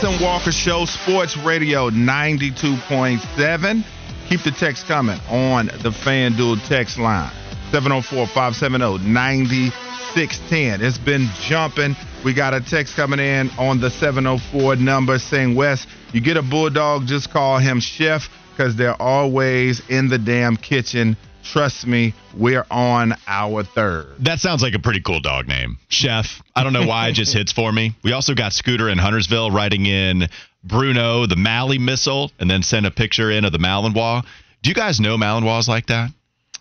And Walker Show, Sports Radio 92.7. Keep the text coming on the FanDuel text line 704 570 9610. It's been jumping. We got a text coming in on the 704 number saying, Wes, you get a bulldog, just call him Chef because they're always in the damn kitchen. Trust me, we're on our third. That sounds like a pretty cool dog name. Chef. I don't know why it just hits for me. We also got Scooter in Huntersville writing in Bruno, the Mally missile, and then send a picture in of the Malinois. Do you guys know Malinois like that?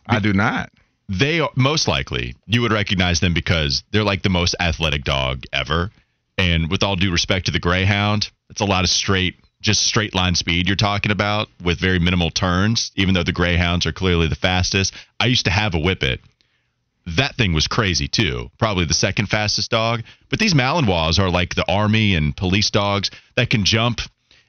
I do not. They are most likely you would recognize them because they're like the most athletic dog ever. And with all due respect to the Greyhound, it's a lot of straight, just straight line speed you're talking about with very minimal turns, even though the Greyhounds are clearly the fastest. I used to have a Whippet. That thing was crazy too. Probably the second fastest dog. But these Malinois are like the army and police dogs that can jump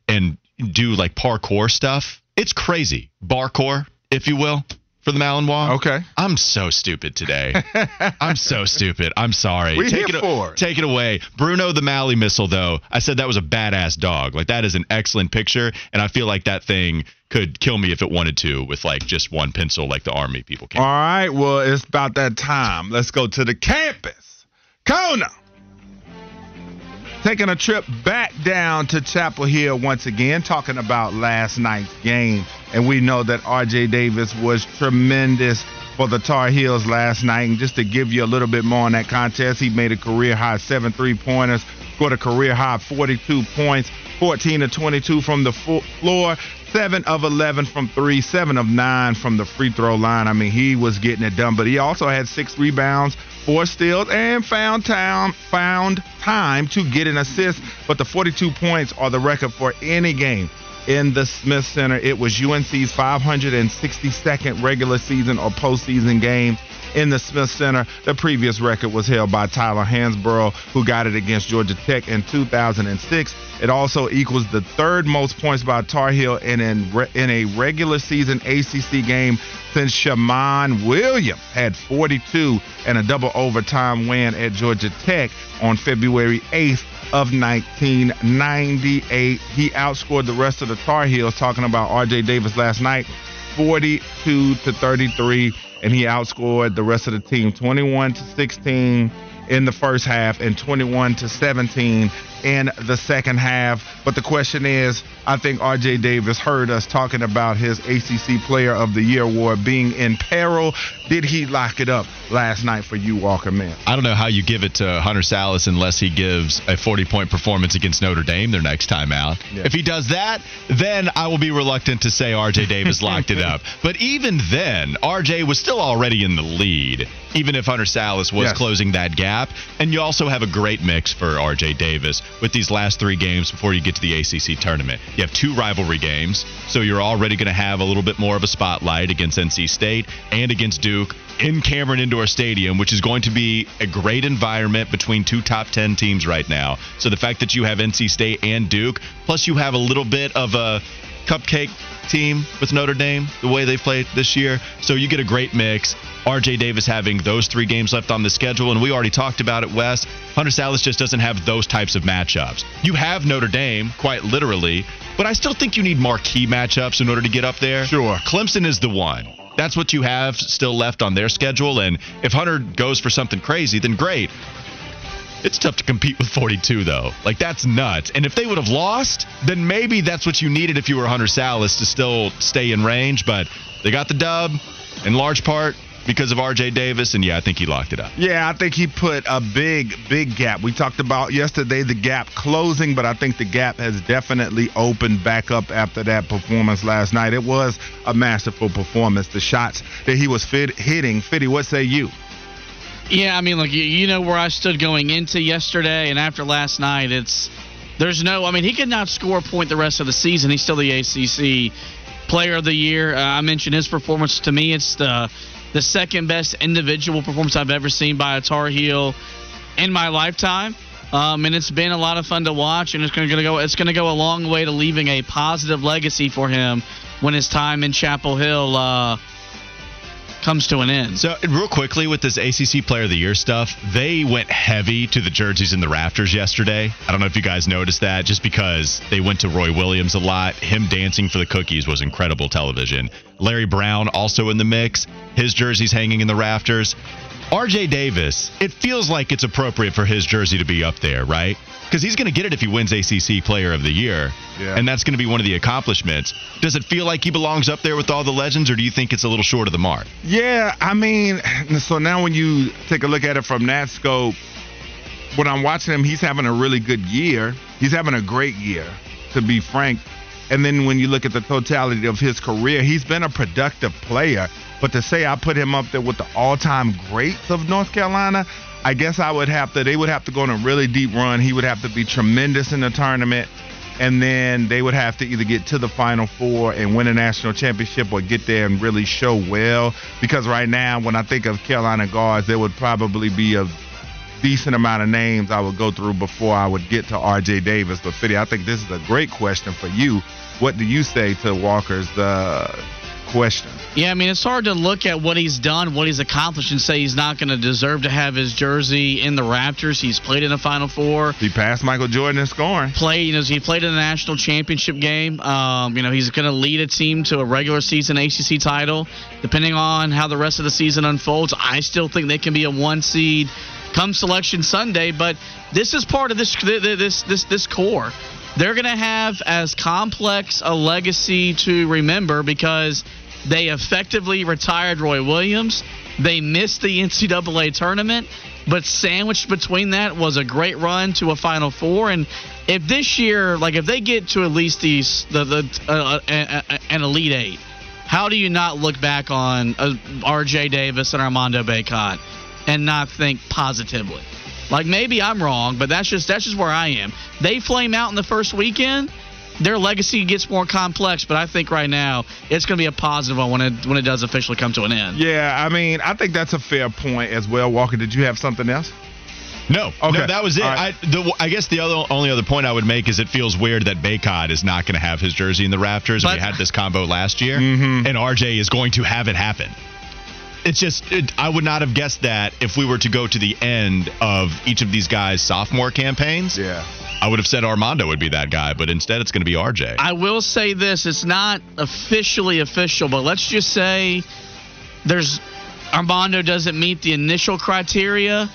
and do like parkour stuff. It's crazy. Barcore, if you will, for the Malinois. Okay. I'm so stupid today. I'm so stupid. I'm sorry. We take here it, for. Take it away. Bruno the Mally missile, though, I said that was a badass dog. Like, that is an excellent picture. And I feel like that thing could kill me if it wanted to with like just one pencil, like the army people can. All right, well, it's about that time. Let's go to the campus. Corner. Taking a trip back down to Chapel Hill once again, talking about last night's game. And we know that RJ Davis was tremendous for the Tar Heels last night. And just to give you a little bit more on that contest, he made a career high seven three pointers, scored a career high 42 points, 14 to 22 from the floor, seven of 11 from three, seven of nine from the free throw line. I mean, he was getting it done, but he also had six rebounds, four steals, and found time found time to get an assist. But the 42 points are the record for any game in the Smith Center. It was UNC's 562nd regular season or postseason game in the Smith Center. The previous record was held by Tyler Hansbrough, who got it against Georgia Tech in 2006. It also equals the third most points by Tar Heel in, in, in a regular season ACC game since Shammond Williams had 42 and a double overtime win at Georgia Tech on February 8th of 1998. He outscored the rest of the Tar Heels, talking about RJ Davis last night, 42 to 33, and he outscored the rest of the team 21 to 16 in the first half and 21 to 17 in the second half. But the question is, I think RJ Davis heard us talking about his ACC Player of the Year award being in peril. Did he lock it up last night for you, Walker Man? I don't know how you give it to Hunter Sallis unless he gives a 40 point performance against Notre Dame their next time out. Yeah. If he does that, then I will be reluctant to say RJ Davis locked it up. But even then, RJ was still already in the lead, even if Hunter Sallis was Yes. closing that gap. And you also have a great mix for RJ Davis with these last three games before you get to the ACC tournament. You have two rivalry games, so you're already going to have a little bit more of a spotlight against NC State and against Duke in Cameron Indoor Stadium, which is going to be a great environment between two top 10 teams right now. So the fact that you have NC State and Duke, plus you have a little bit of a cupcake team with Notre Dame, the way they played this year. So you get a great mix. RJ Davis having those three games left on the schedule, and we already talked about it, Wes. Hunter Sallis just doesn't have those types of matchups. You have Notre Dame, quite literally, but I still think you need marquee matchups in order to get up there. Sure. Clemson is the one. That's what you have still left on their schedule, and if Hunter goes for something crazy, then great. It's tough to compete with 42, though. Like, that's nuts. And if they would have lost, then maybe that's what you needed if you were Hunter Sallis to still stay in range. But they got the dub in large part because of RJ Davis. And yeah, I think he locked it up. Yeah, I think he put a big, big gap. We talked about yesterday the gap closing, but I think the gap has definitely opened back up after that performance last night. It was a masterful performance. The shots that he was fit, hitting, Fitty, what say you? Yeah, I mean, look, you, know where I stood going into yesterday and after last night. It's there's no. I mean, he could not score a point the rest of the season. He's still the ACC Player of the Year. Uh, I mentioned his performance. To me, it's the the second best individual performance I've ever seen by a Tar Heel in my lifetime. Um, and it's been a lot of fun to watch, and it's going to go. It's going to go a long way to leaving a positive legacy for him when his time in Chapel Hill uh, comes to an end. So, real quickly with this ACC Player of the Year stuff, they went heavy to the jerseys and the rafters yesterday. I don't know if you guys noticed that, just because they went to Roy Williams a lot. Him dancing for the cookies was incredible television. Larry Brown also in the mix. His jersey's hanging in the rafters. RJ Davis, it feels like it's appropriate for his jersey to be up there, right? Because he's going to get it if he wins ACC Player of the Year. Yeah. And that's going to be one of the accomplishments. Does it feel like he belongs up there with all the legends, or do you think it's a little short of the mark? Yeah, I mean, so now when you take a look at it from that scope, when I'm watching him, he's having a really good year. He's having a great year, to be frank. And then when you look at the totality of his career, he's been a productive player. But to say I put him up there with the all-time greats of North Carolina, I guess I would have to. They would have to go on a really deep run. He would have to be tremendous in the tournament, and then they would have to either get to the Final Four and win a national championship, or get there and really show well. Because right now, when I think of Carolina guards, there would probably be a decent amount of names I would go through before I would get to R.J. Davis. But Fitty, I think this is a great question for you. What do you say to Walker's uh, question. Yeah, I mean, it's hard to look at what he's done, what he's accomplished, and say he's not going to deserve to have his jersey in the Raptors. He's played in the Final Four. He passed Michael Jordan in scoring. Played, you know, he played in the national championship game. Um, you know, he's going to lead a team to a regular season ACC title. Depending on how the rest of the season unfolds, I still think they can be a one seed come selection Sunday. But this is part of this this this this core they're going to have as complex a legacy to remember because they effectively retired Roy Williams. They missed the NCAA tournament, but sandwiched between that was a great run to a Final Four. And if this year, like if they get to at least these the the uh, uh, an Elite Eight, how do you not look back on uh, R.J. Davis and Armando Bacot and not think positively? Like maybe I'm wrong, but that's just that's just where I am. They flame out in the first weekend their legacy gets more complex, but I think right now it's going to be a positive one when it when it does officially come to an end. Yeah, I mean, I think that's a fair point as well. Walker, did you have something else? No, okay. no, that was it. Right. I, the, I, guess the other, only other point I would make is it feels weird that Bacot is not going to have his jersey in the Raptors. But, we had this combo last year, mm-hmm. and RJ is going to have it happen. It's just it, I would not have guessed that if we were to go to the end of each of these guys' sophomore campaigns. Yeah. I would have said Armando would be that guy, but instead it's going to be RJ. I will say this: it's not officially official, but let's just say there's Armando doesn't meet the initial criteria.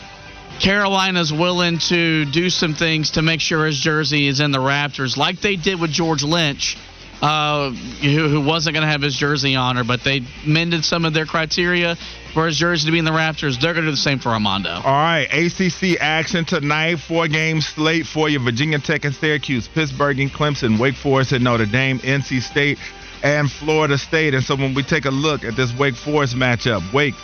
Carolina's willing to do some things to make sure his jersey is in the Raptors, like they did with George Lynch uh, who, who, wasn't going to have his jersey on her, but they mended some of their criteria for his jersey to be in the Raptors. They're going to do the same for Armando. All right, ACC action tonight. Four game slate for you: Virginia Tech and Syracuse, Pittsburgh and Clemson, Wake Forest and Notre Dame, NC State and Florida State. And so when we take a look at this Wake Forest matchup, Wake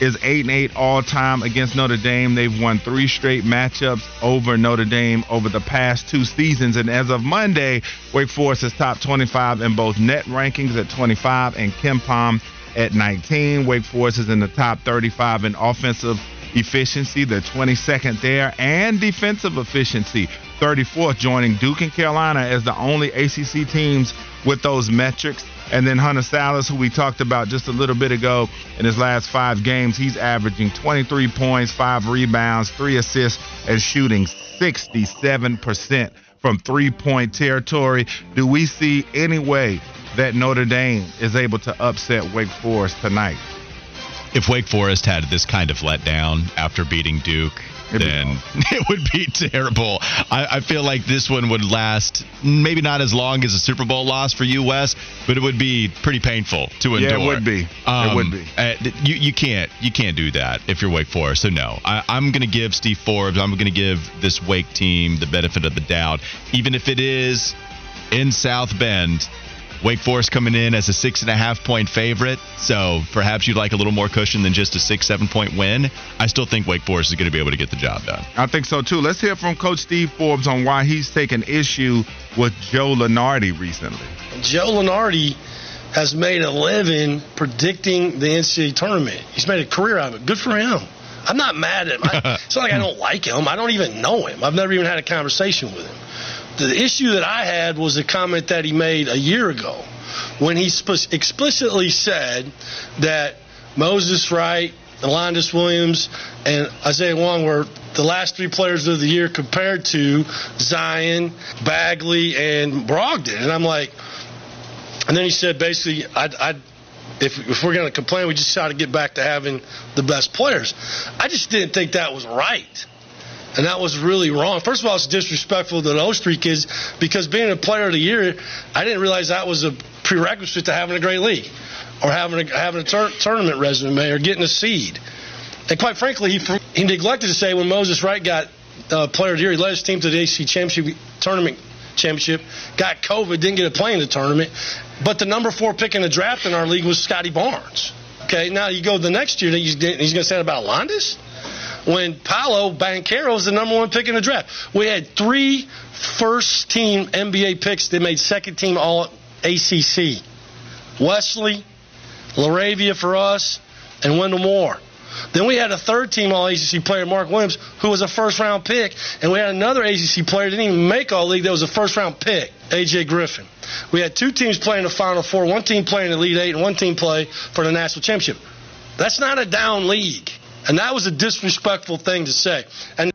is 8 and 8 all time against Notre Dame. They've won three straight matchups over Notre Dame over the past two seasons. And as of Monday, Wake Forest is top 25 in both net rankings at 25 and KenPom at 19. Wake Forest is in the top 35 in offensive efficiency, the 22nd there, and defensive efficiency, 34th, joining Duke and Carolina as the only ACC teams with those metrics. And then Hunter Sallis, who we talked about just a little bit ago, in his last five games, he's averaging 23 points, five rebounds, three assists, and shooting 67% from three point territory. Do we see any way that Notre Dame is able to upset Wake Forest tonight? If Wake Forest had this kind of letdown after beating Duke, then it would be terrible. I, I, feel like this one would last maybe not as long as a Super Bowl loss for you, Wes, but it would be pretty painful to endure. Yeah, it would be. Um, it would be. Uh, you you can't you can't do that if you're Wake Forest. So no, I, I'm going to give Steve Forbes. I'm going to give this Wake team the benefit of the doubt, even if it is in South Bend. Wake Forest coming in as a six and a half point favorite. So perhaps you'd like a little more cushion than just a six, seven point win. I still think Wake Forest is going to be able to get the job done. I think so too. Let's hear from Coach Steve Forbes on why he's taken issue with Joe Lunardi recently. Joe Lunardi has made a living predicting the NCAA tournament. He's made a career out of it. Good for him. I'm not mad at him. I, it's not like I don't like him. I don't even know him. I've never even had a conversation with him. The issue that I had was a comment that he made a year ago when he sp- explicitly said that Moses Wright, Alondes Williams, and Isaiah Wong were the last three players of the year compared to Zion, Bagley, and Brogdon. And I'm like, and then he said basically, I'd, I'd if, if we're going to complain, we just got to get back to having the best players. I just didn't think that was right. And that was really wrong. First of all, it's disrespectful to those three kids because being a player of the year, I didn't realize that was a prerequisite to having a great league or having a, having a tur- tournament resume or getting a seed. And quite frankly, he, he neglected to say when Moses Wright got uh, player of the year, he led his team to the AC championship tournament championship, got COVID, didn't get to play in the tournament. But the number four pick in the draft in our league was Scottie Barnes. Okay, now you go the next year, he's, he's going to say about Alondes? When Paolo Banchero was the number one pick in the draft. We had three first team NBA picks that made second team all ACC. Wesley, LaRavia for us, and Wendell Moore. Then we had a third team All ACC player, Mark Williams, who was a first round pick, and we had another ACC player didn't even make All League that was a first round pick, AJ Griffin. We had two teams playing the Final Four, one team playing in the Elite Eight, and one team play for the national championship. That's not a down league, and that was a disrespectful thing to say. And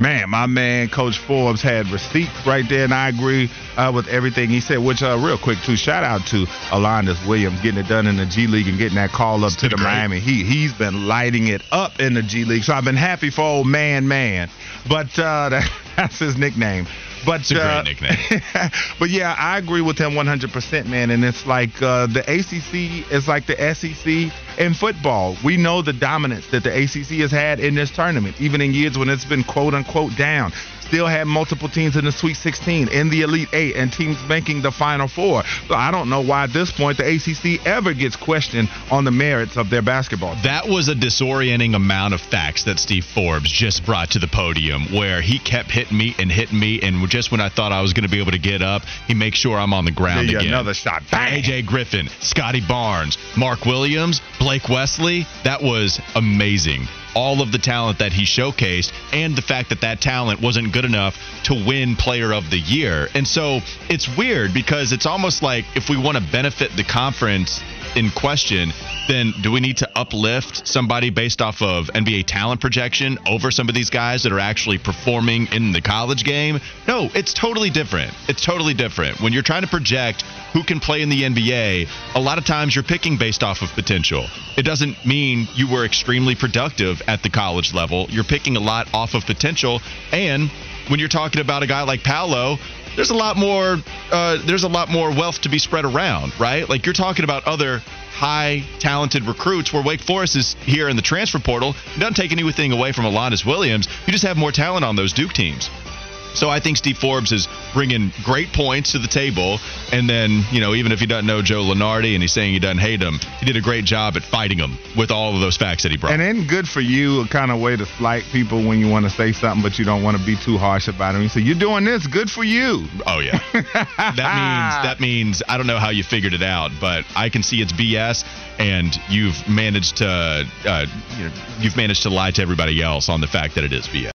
Man, my man, Coach Forbes had receipts right there, and I agree uh, with everything he said. Which, uh, real quick, too, shout out to Alondes Williams getting it done in the G League and getting that call up to the great. Miami. He he's been lighting it up in the G League, so I've been happy for old man, man. But uh, that, that's his nickname. But it's a uh, great nickname. but yeah, I agree with him 100%, man. And it's like uh, the ACC is like the SEC in football. We know the dominance that the ACC has had in this tournament, even in years when it's been quote unquote down still had multiple teams in the Sweet 16, in the Elite Eight, and teams making the Final Four. So I don't know why at this point the ACC ever gets questioned on the merits of their basketball. That was a disorienting amount of facts that Steve Forbes just brought to the podium, where he kept hitting me and hitting me, and just when I thought I was going to be able to get up, he makes sure I'm on the ground yeah, again. Another shot. Bang. AJ Griffin, Scottie Barnes, Mark Williams, Blake Wesley. That was amazing all of the talent that he showcased and the fact that that talent wasn't good enough to win player of the year. And so it's weird because it's almost like if we want to benefit the conference in question, then do we need to uplift somebody based off of NBA talent projection over some of these guys that are actually performing in the college game? No, it's totally different. It's totally different. When you're trying to project who can play in the NBA, a lot of times you're picking based off of potential. It doesn't mean you were extremely productive at the college level. You're picking a lot off of potential. And when you're talking about a guy like Paolo, there's a lot more uh, there's a lot more wealth to be spread around, right? Like you're talking about other high talented recruits where Wake Forest is here in the transfer portal. It doesn't take anything away from Alondes Williams. You just have more talent on those Duke teams. So I think Steve Forbes is bringing great points to the table. And then, you know, even if he doesn't know Joe Lunardi and he's saying he doesn't hate him, he did a great job at fighting him with all of those facts that he brought. And then good for you, a kind of way to slight people when you want to say something, but you don't want to be too harsh about them. You say, you're doing this, good for you. Oh, yeah. that means, that means, I don't know how you figured it out, but I can see it's BS and you've managed to, uh, you know, you've managed to lie to everybody else on the fact that it is BS.